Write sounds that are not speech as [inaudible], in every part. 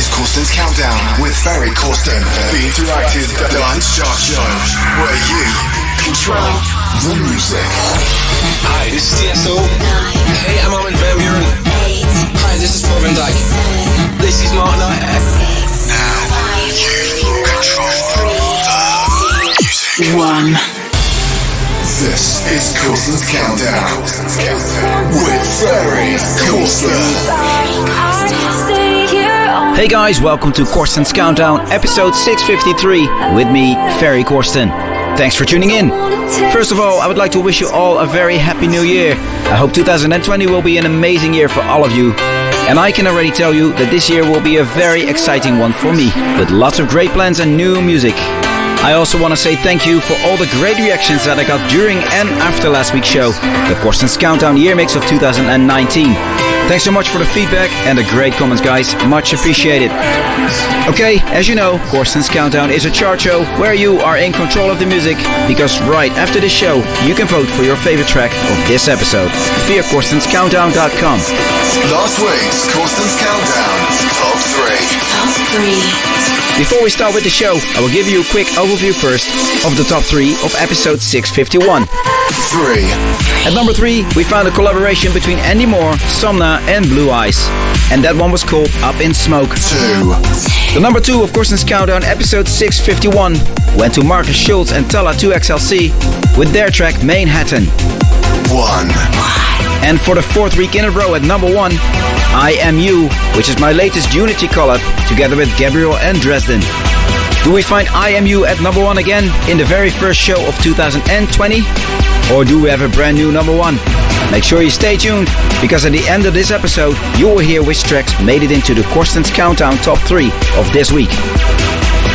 is Corsten's Countdown with Ferry Corsten, the interactive dance chart show where you control the music. Hi, this is Tiësto. Hey, I'm Armin van Buuren. Hi, this is Paul van Dyk. This is Mark Knight. Now you control the music. One. This is Corsten's Countdown with Ferry Corsten. Hey guys, welcome to Corsten's Countdown, episode 653, with me, Ferry Corsten. Thanks for tuning in. First of all, I would like to wish you all a very happy new year. I hope 2020 will be an amazing year for all of you. And I can already tell you that this year will be a very exciting one for me, with lots of great plans and new music. I also want to say thank you for all the great reactions that I got during and after last week's show, the Corsten's Countdown Year Mix of 2019. Thanks so much for the feedback and the great comments, guys. Much appreciated. Okay, as you know, Corsten's Countdown is a chart show where you are in control of the music because right after this show, you can vote for your favorite track of this episode via CorstensCountdown.com. Last week's Corsten's Countdown Top 3. Top three. Before we start with the show, I will give you a quick overview first of the top three of episode 651. 3. At number three, we found a collaboration between Andy Moore, Somna, and Blue Eyes, and that one was called Up in Smoke. 2. The number two of course, Corsten's Countdown, episode 651, went to Markus Schulz and Talla 2XLC with their track Manhattan. 1. And for the fourth week in a row at number one, I Am You, which is my latest Unity collab together with Gabriel and Dresden. Do we find I Am You at number one again in the very first show of 2020? Or do we have a brand new number one? Make sure you stay tuned, because at the end of this episode, you will hear which tracks made it into the Corsten's Countdown Top 3 of this week.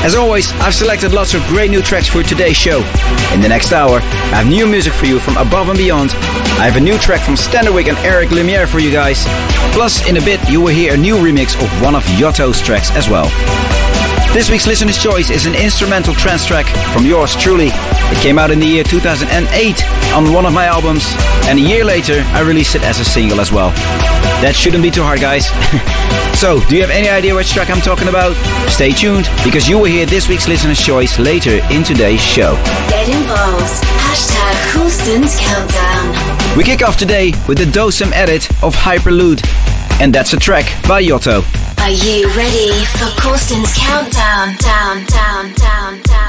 As always, I've selected lots of great new tracks for today's show. In the next hour, I have new music for you from above and beyond. I have a new track from Standerwick and Eric Lumiere for you guys. Plus, in a bit, you will hear a new remix of one of Yotto's tracks as well. This week's Listener's Choice is an instrumental trance track from yours truly. It came out in the year 2008 on one of my albums, and a year later, I released it as a single as well. That shouldn't be too hard, guys. [laughs] so, do you have any idea which track I'm talking about? Stay tuned, because you will hear this week's Listener's Choice later in today's show. Get involved. Hashtag Countdown. We kick off today with the Dosem edit of Hyperlude, and that's a track by Yotto. Are you ready for Corsten's Countdown? Down, down, down, down, down,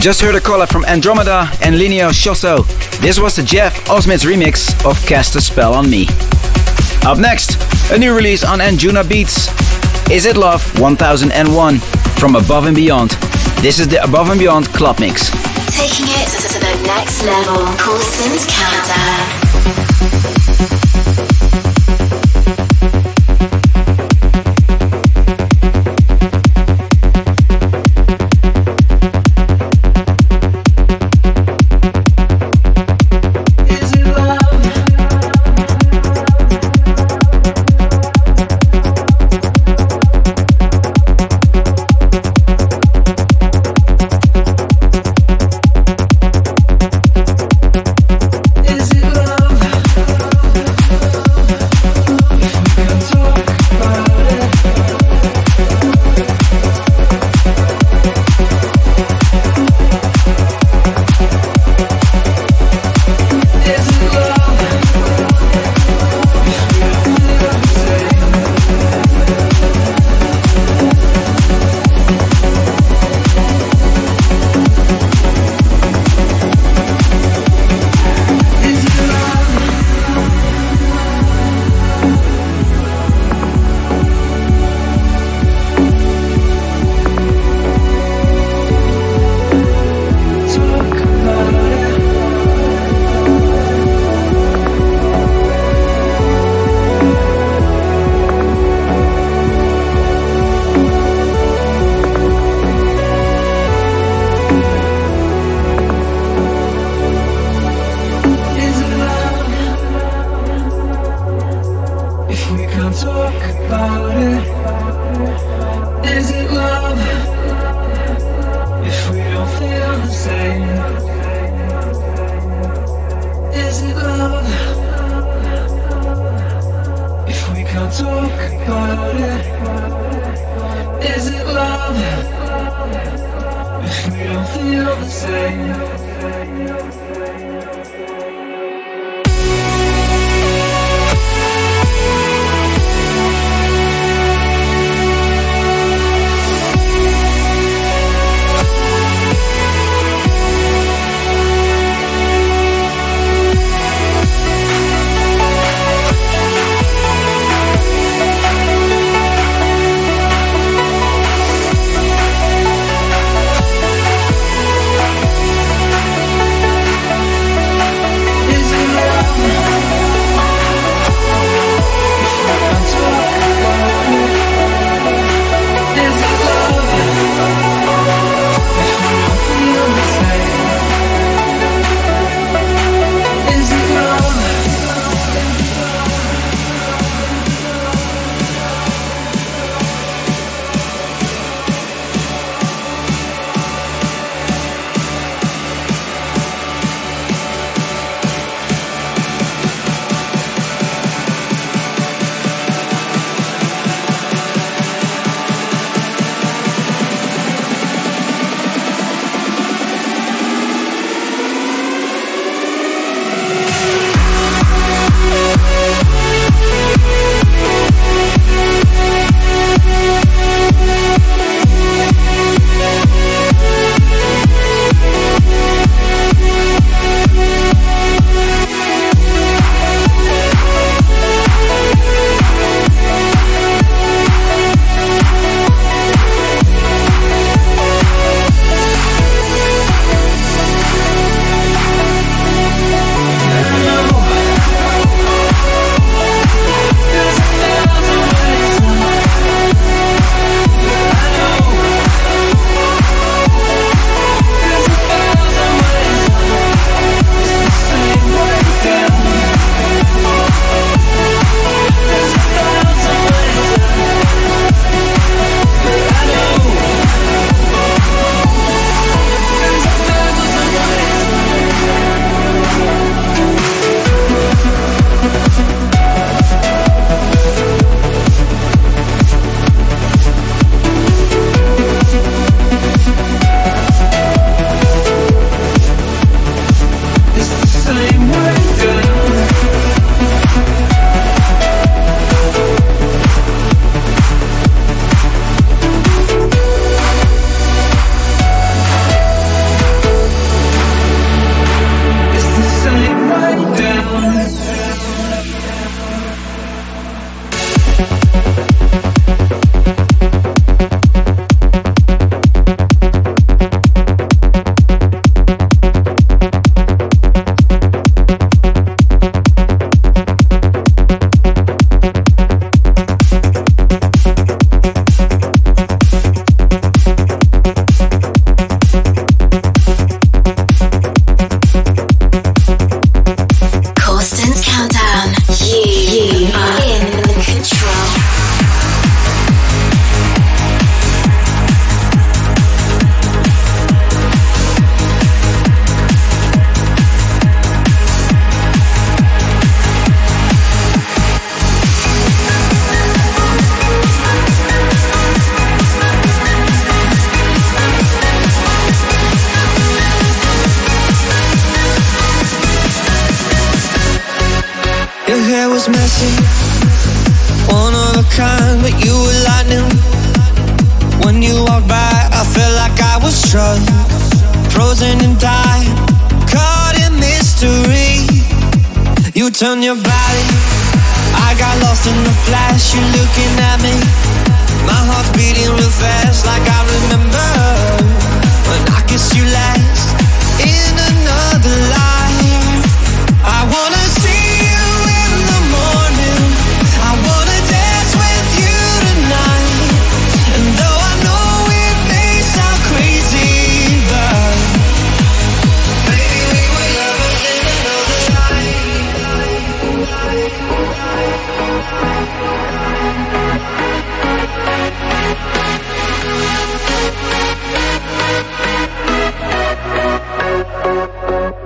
just heard a caller from Andromeda and Lineo Shoso. This was the Jeff Osmits remix of Cast a Spell on Me. Up next, a new release on Anjunabeats. Is It Love 1001 from Above and Beyond. This is the Above and Beyond Club Mix. Taking it to the next level. Corsten's Countdown.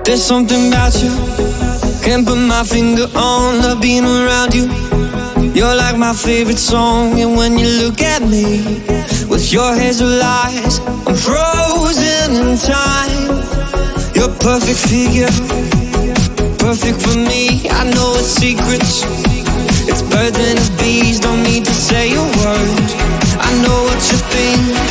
There's something about you. Can't put my finger on love being around you. You're like my favorite song, and when you look at me with your hazel eyes, I'm frozen in time. Your perfect figure, perfect for me. I know it's secrets. It's birds and it's bees, don't need to say a word. I know what you think.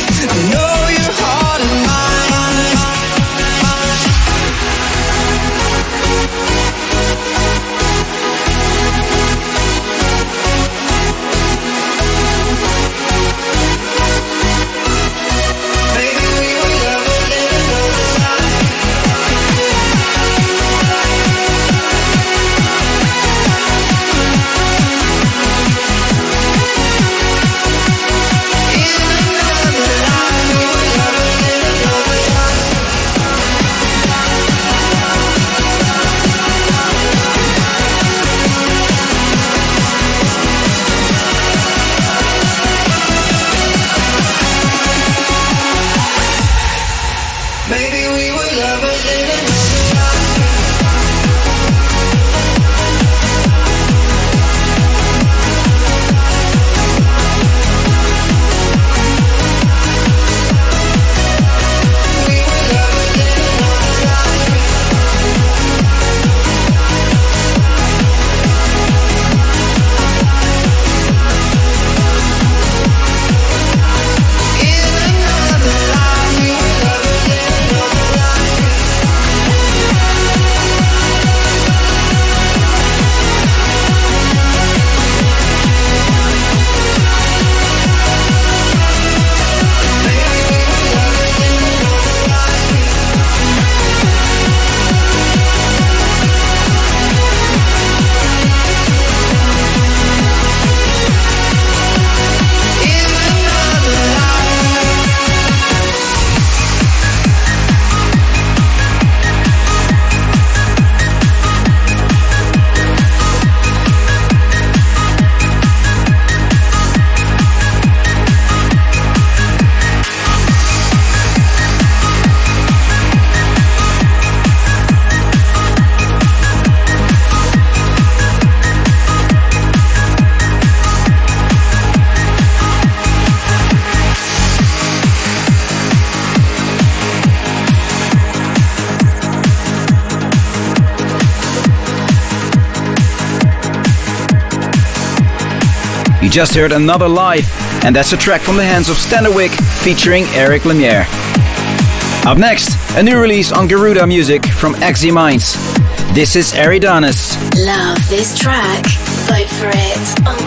Just heard Another Life, and that's a track from the hands of Standerwick featuring Eric Lumiere. Up next, a new release on Garuda Music from Exy Minds. This is Eridanus. Love this track? Vote for it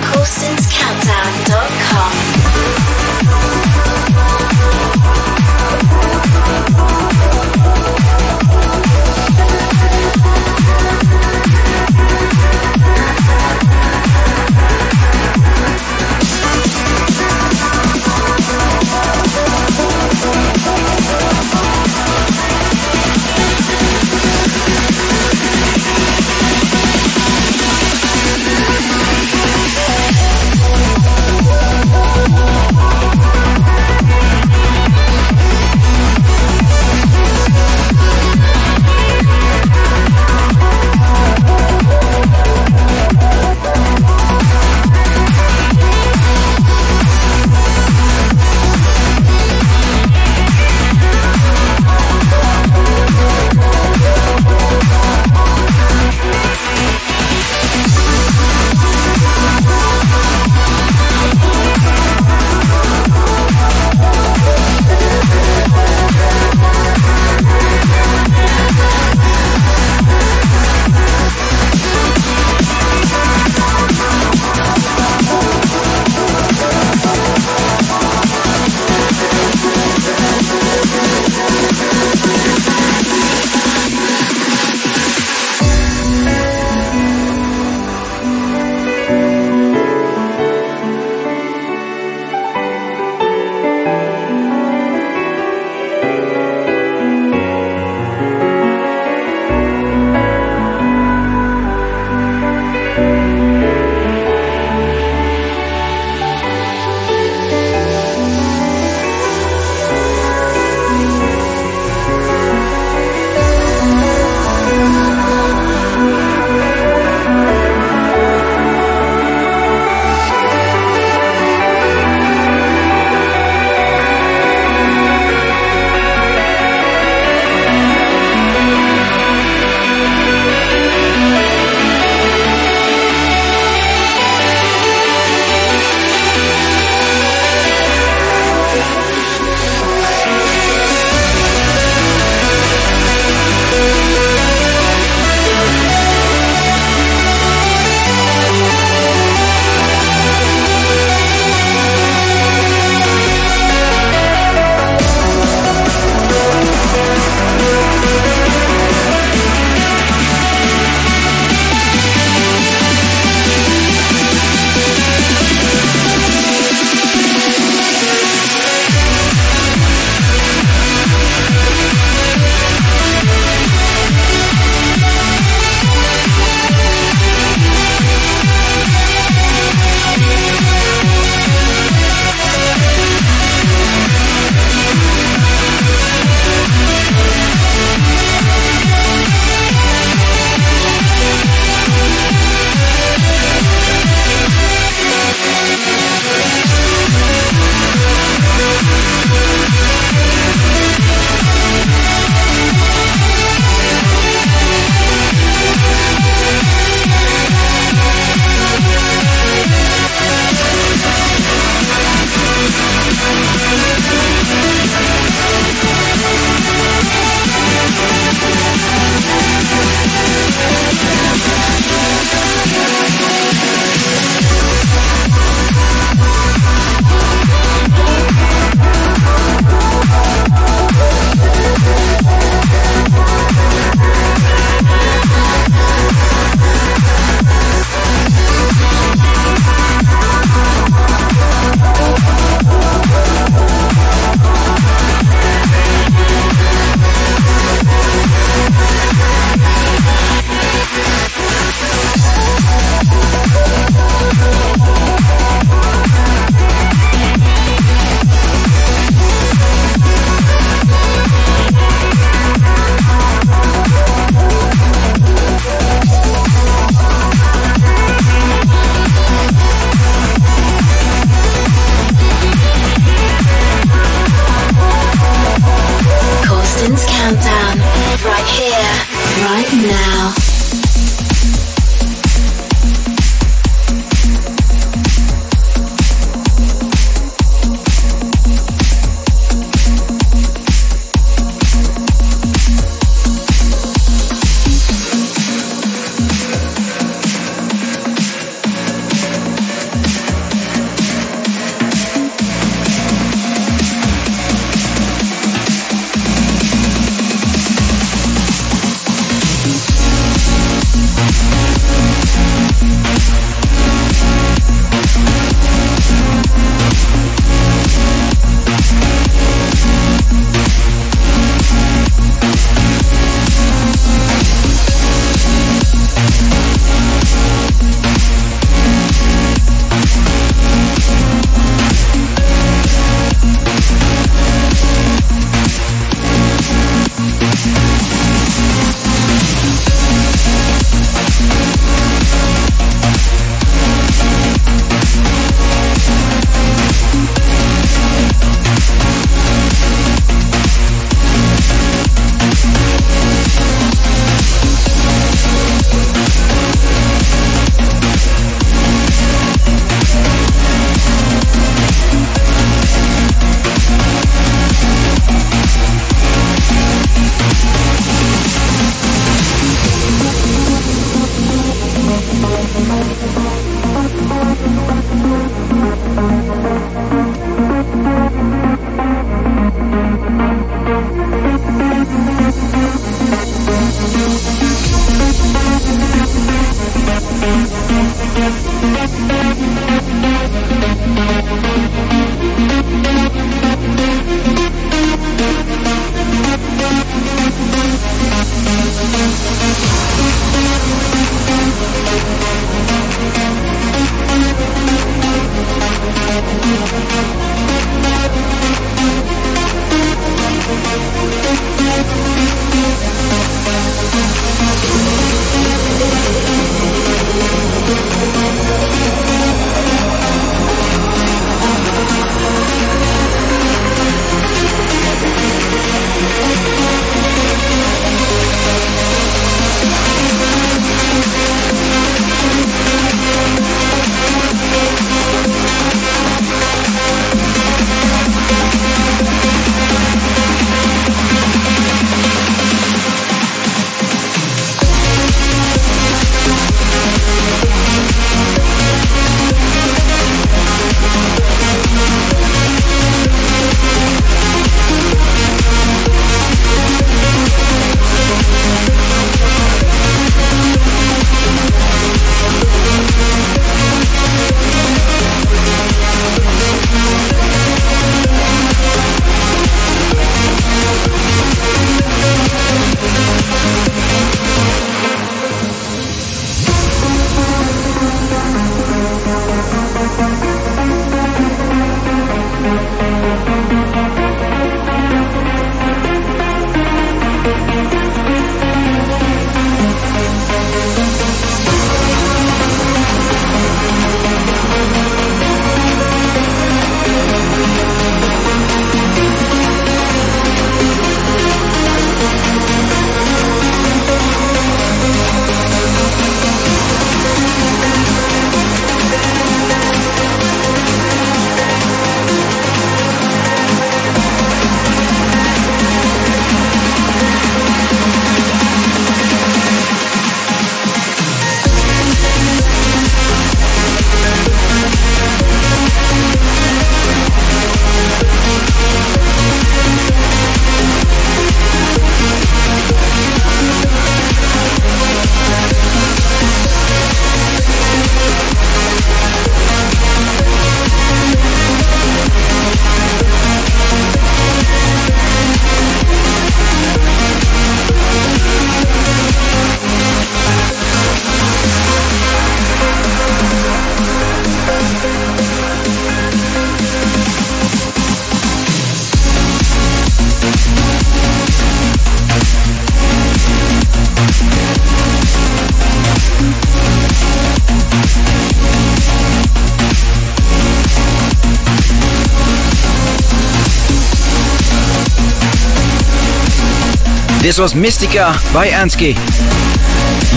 This was Mystica by Ansky.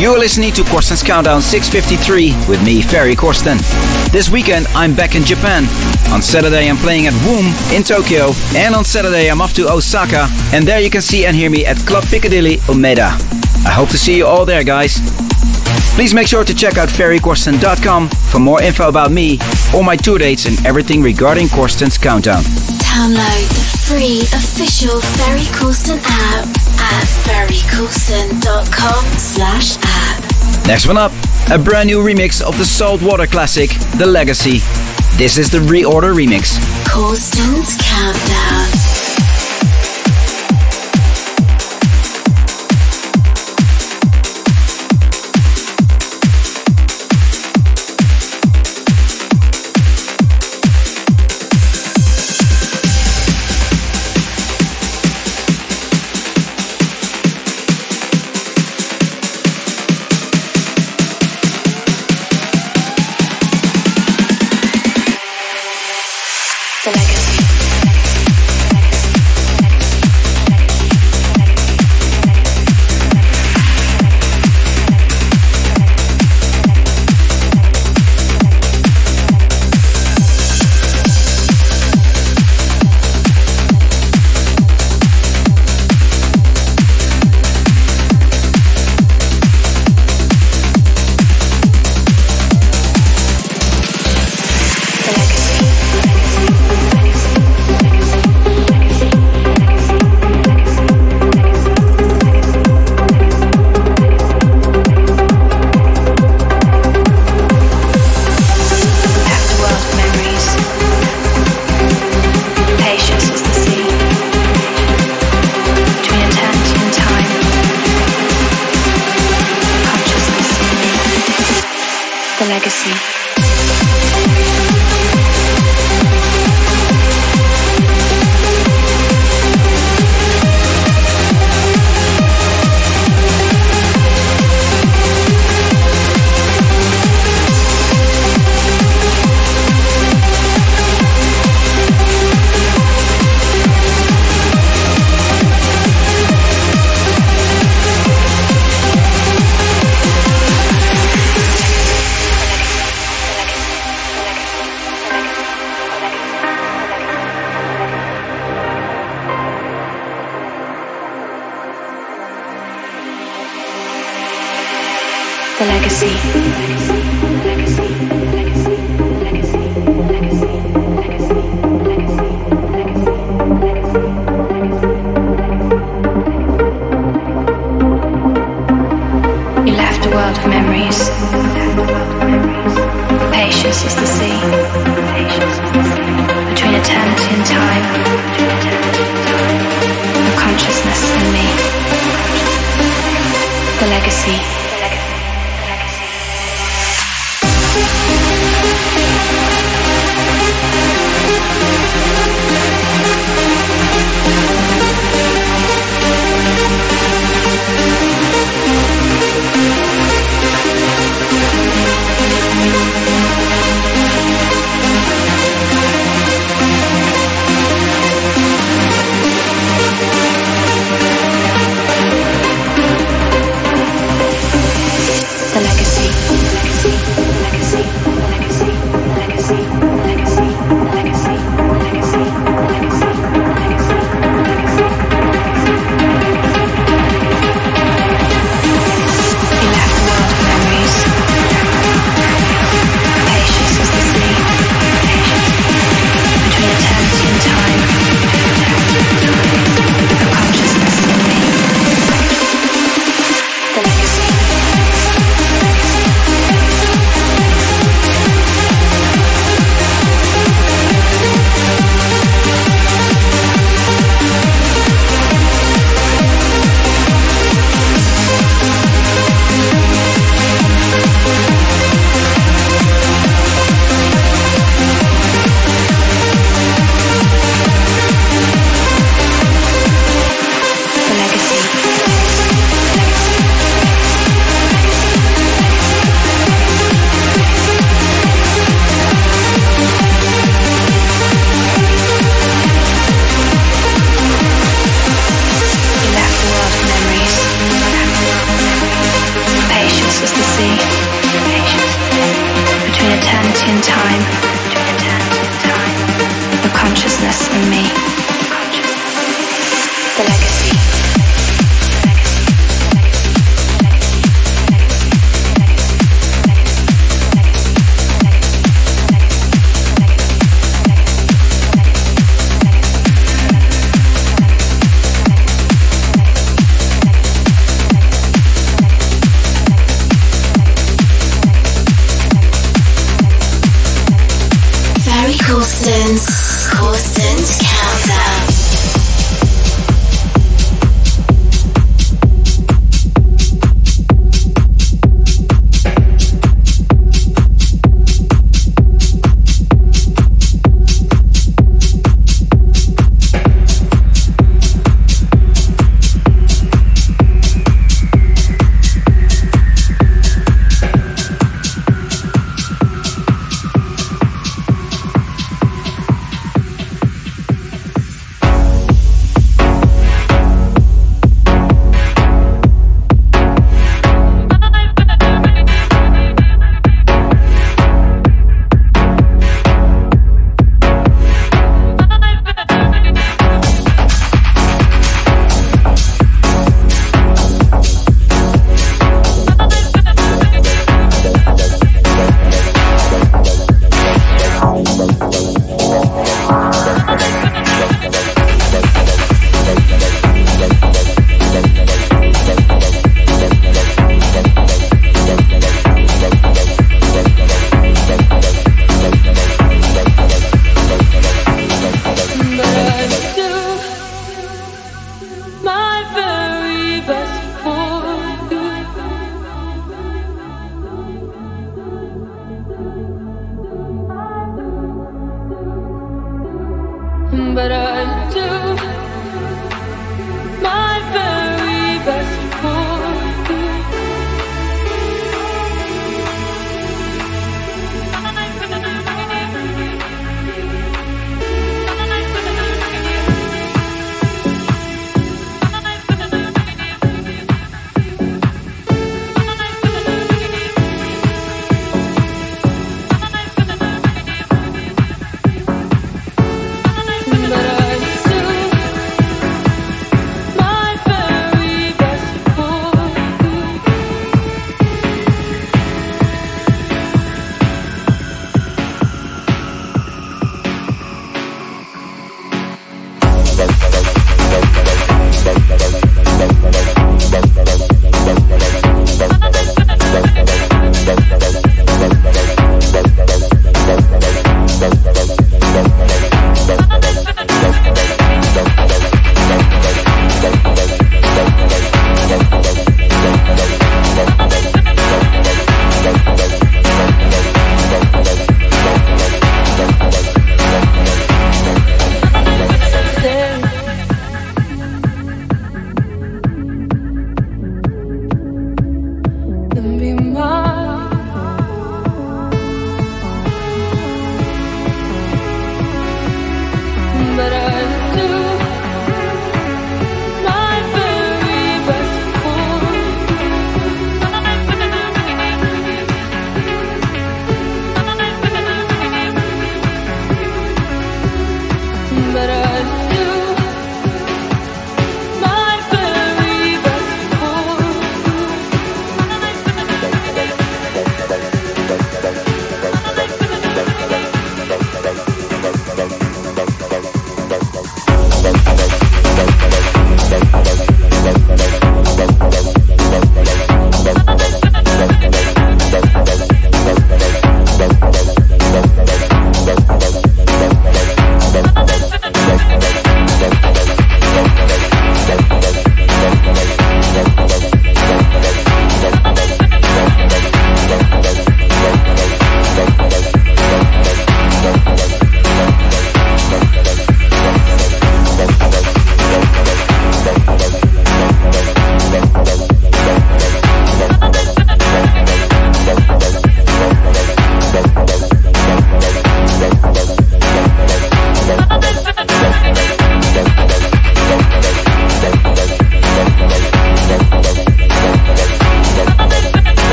You're listening to Corsten's Countdown 653 with me, Ferry Corsten. This weekend, I'm back in Japan. On Saturday, I'm playing at WOMB in Tokyo, and on Saturday, I'm off to Osaka, and there you can see and hear me at Club Piccadilly, Umeda. I hope to see you all there, guys. Please make sure to check out ferrycorsten.com for more info about me, all my tour dates, and everything regarding Corsten's Countdown. Download the free official Ferry Corsten app at ferrycorsten.com slash app. Next one up, a brand new remix of the saltwater classic, The Legacy. This is the ReOrder remix. Corsten's Countdown.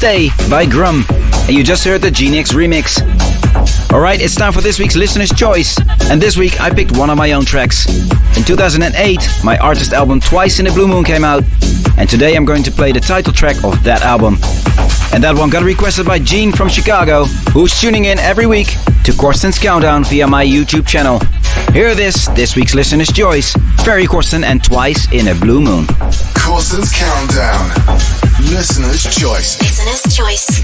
Stay by Grum, and you just heard the Genix remix. Alright, it's time for this week's Listener's Choice, and this week I picked one of my own tracks. In 2008, my artist album Twice in the Blue Moon came out, and today I'm going to play the title track of that album. And that one got requested by Gene from Chicago, who's tuning in every week to Corsten's Countdown via my YouTube channel. Hear this, this week's Listener's Choice, Ferry Corsten and Twice in a Blue Moon. Corsten's Countdown. Listener's choice. Listener's choice.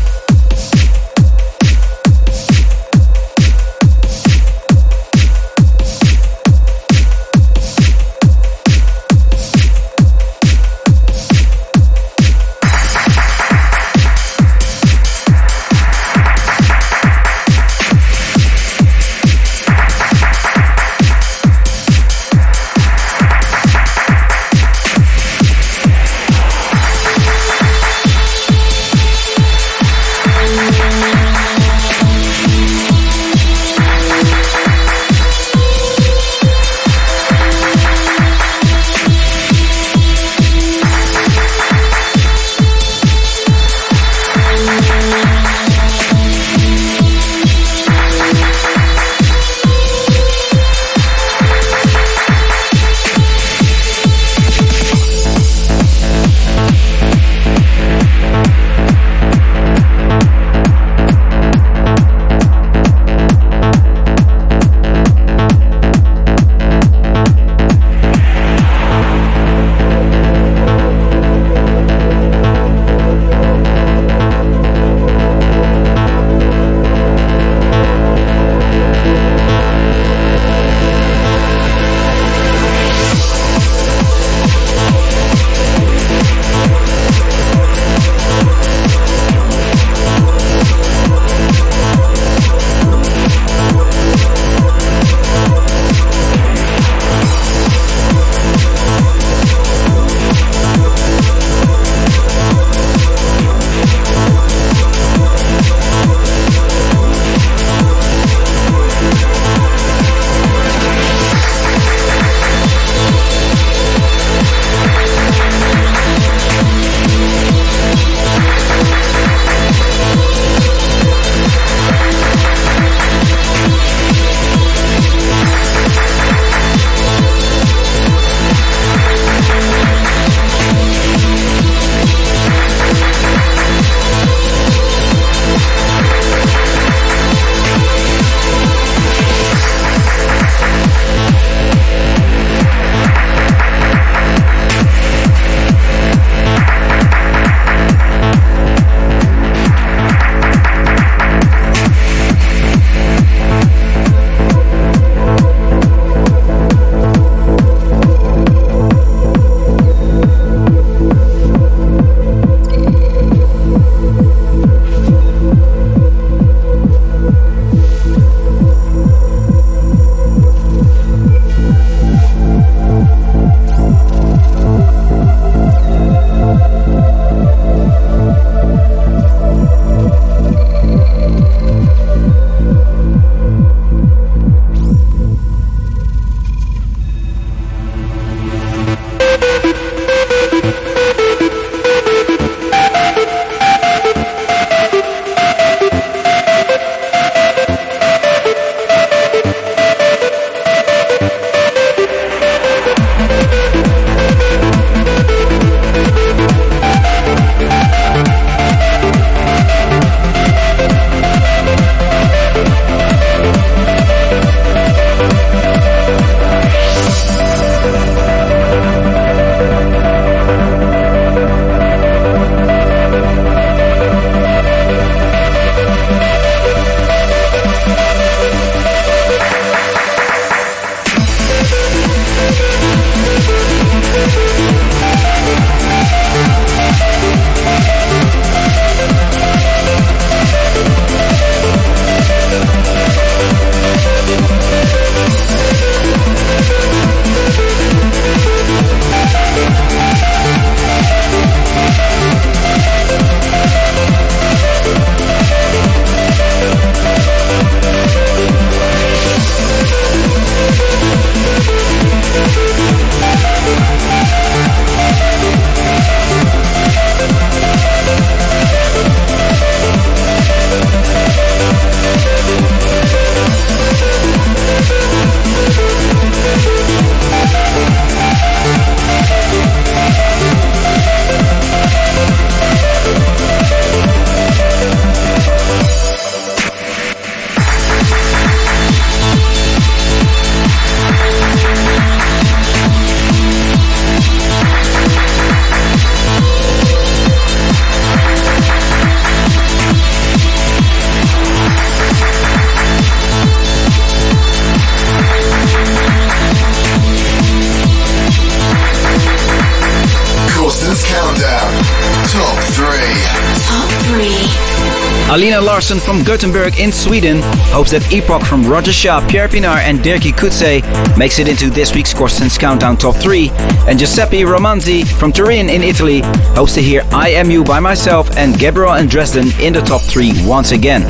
Alina Larsson from Gothenburg in Sweden hopes that Epoch from Roger Shah, Pierre Pienaar and Dirkie Coetzee makes it into this week's Corsten's Countdown Top 3. And Giuseppe Romanzi from Turin in Italy hopes to hear I Am You by myself and Gabriel and Dresden in the top 3 once again.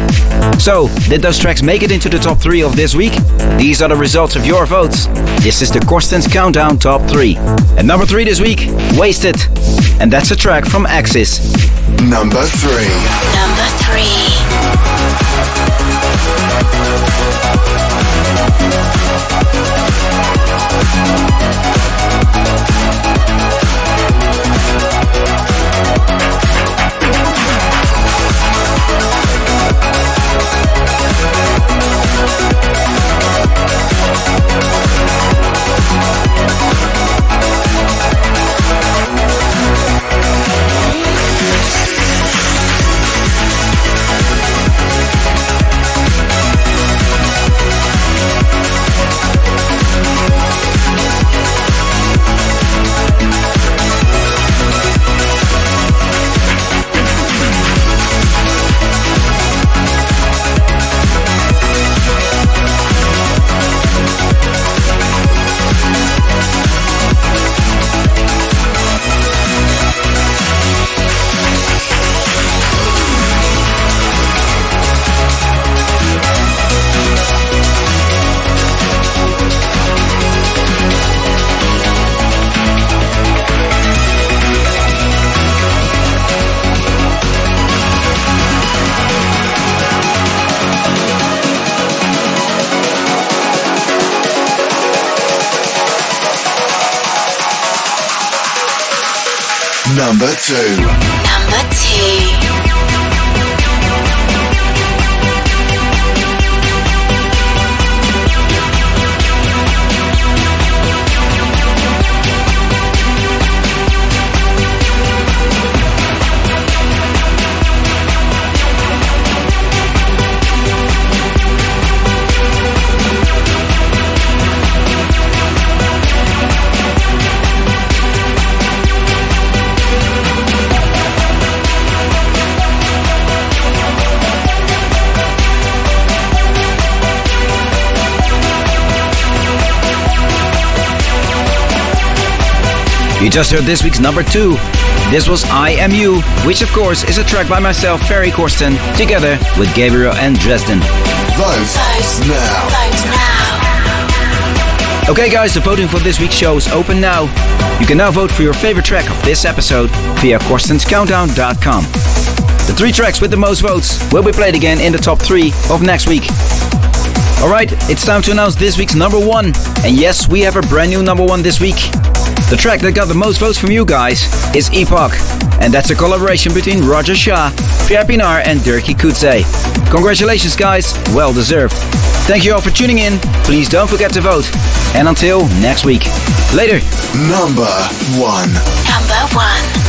So, did those tracks make it into the top 3 of this week? These are the results of your votes. This is the Corsten's Countdown Top 3. At number 3 this week, Wasted. And that's a track from Axis. Number 3. Number 3. Shh. Number two. Number two. Just heard this week's number two. This was I Am You, which of course is a track by myself, Ferry Corsten, together with Gabriel and Dresden. Vote, Vote now. Vote now. Okay, guys, the voting for this week's show is open now. You can now vote for your favorite track of this episode via CorstensCountdown.com. The three tracks with the most votes will be played again in the top three of next week. Alright, it's time to announce this week's number one. And yes, we have a brand new number one this week. The track that got the most votes from you guys is Epoch, and that's a collaboration between Roger Shah, Pierre Pienaar, and Dirkie Coetzee. Congratulations, guys, well deserved. Thank you all for tuning in. Please don't forget to vote. And until next week. Later. Number one. Number one.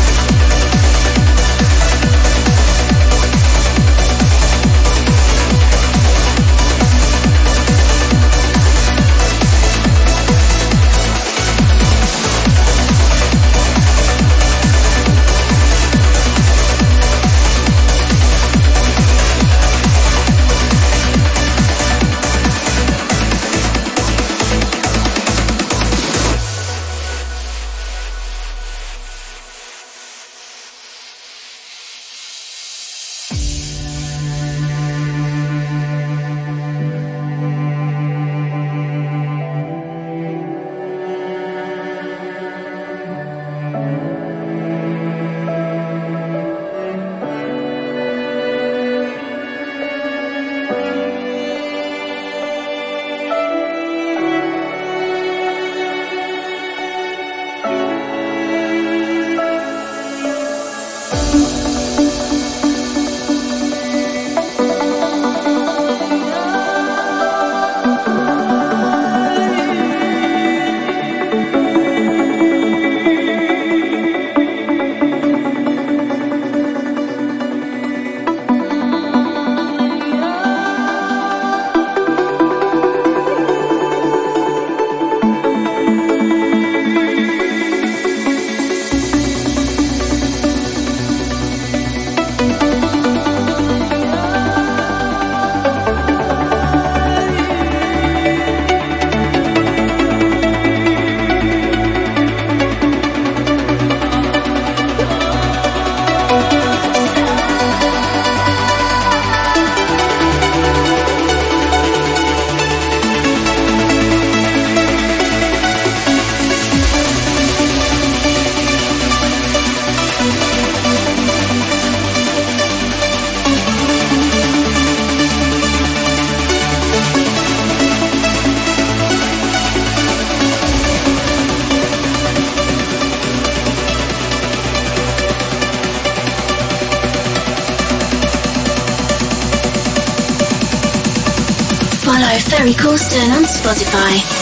Ferry Corsten on Spotify.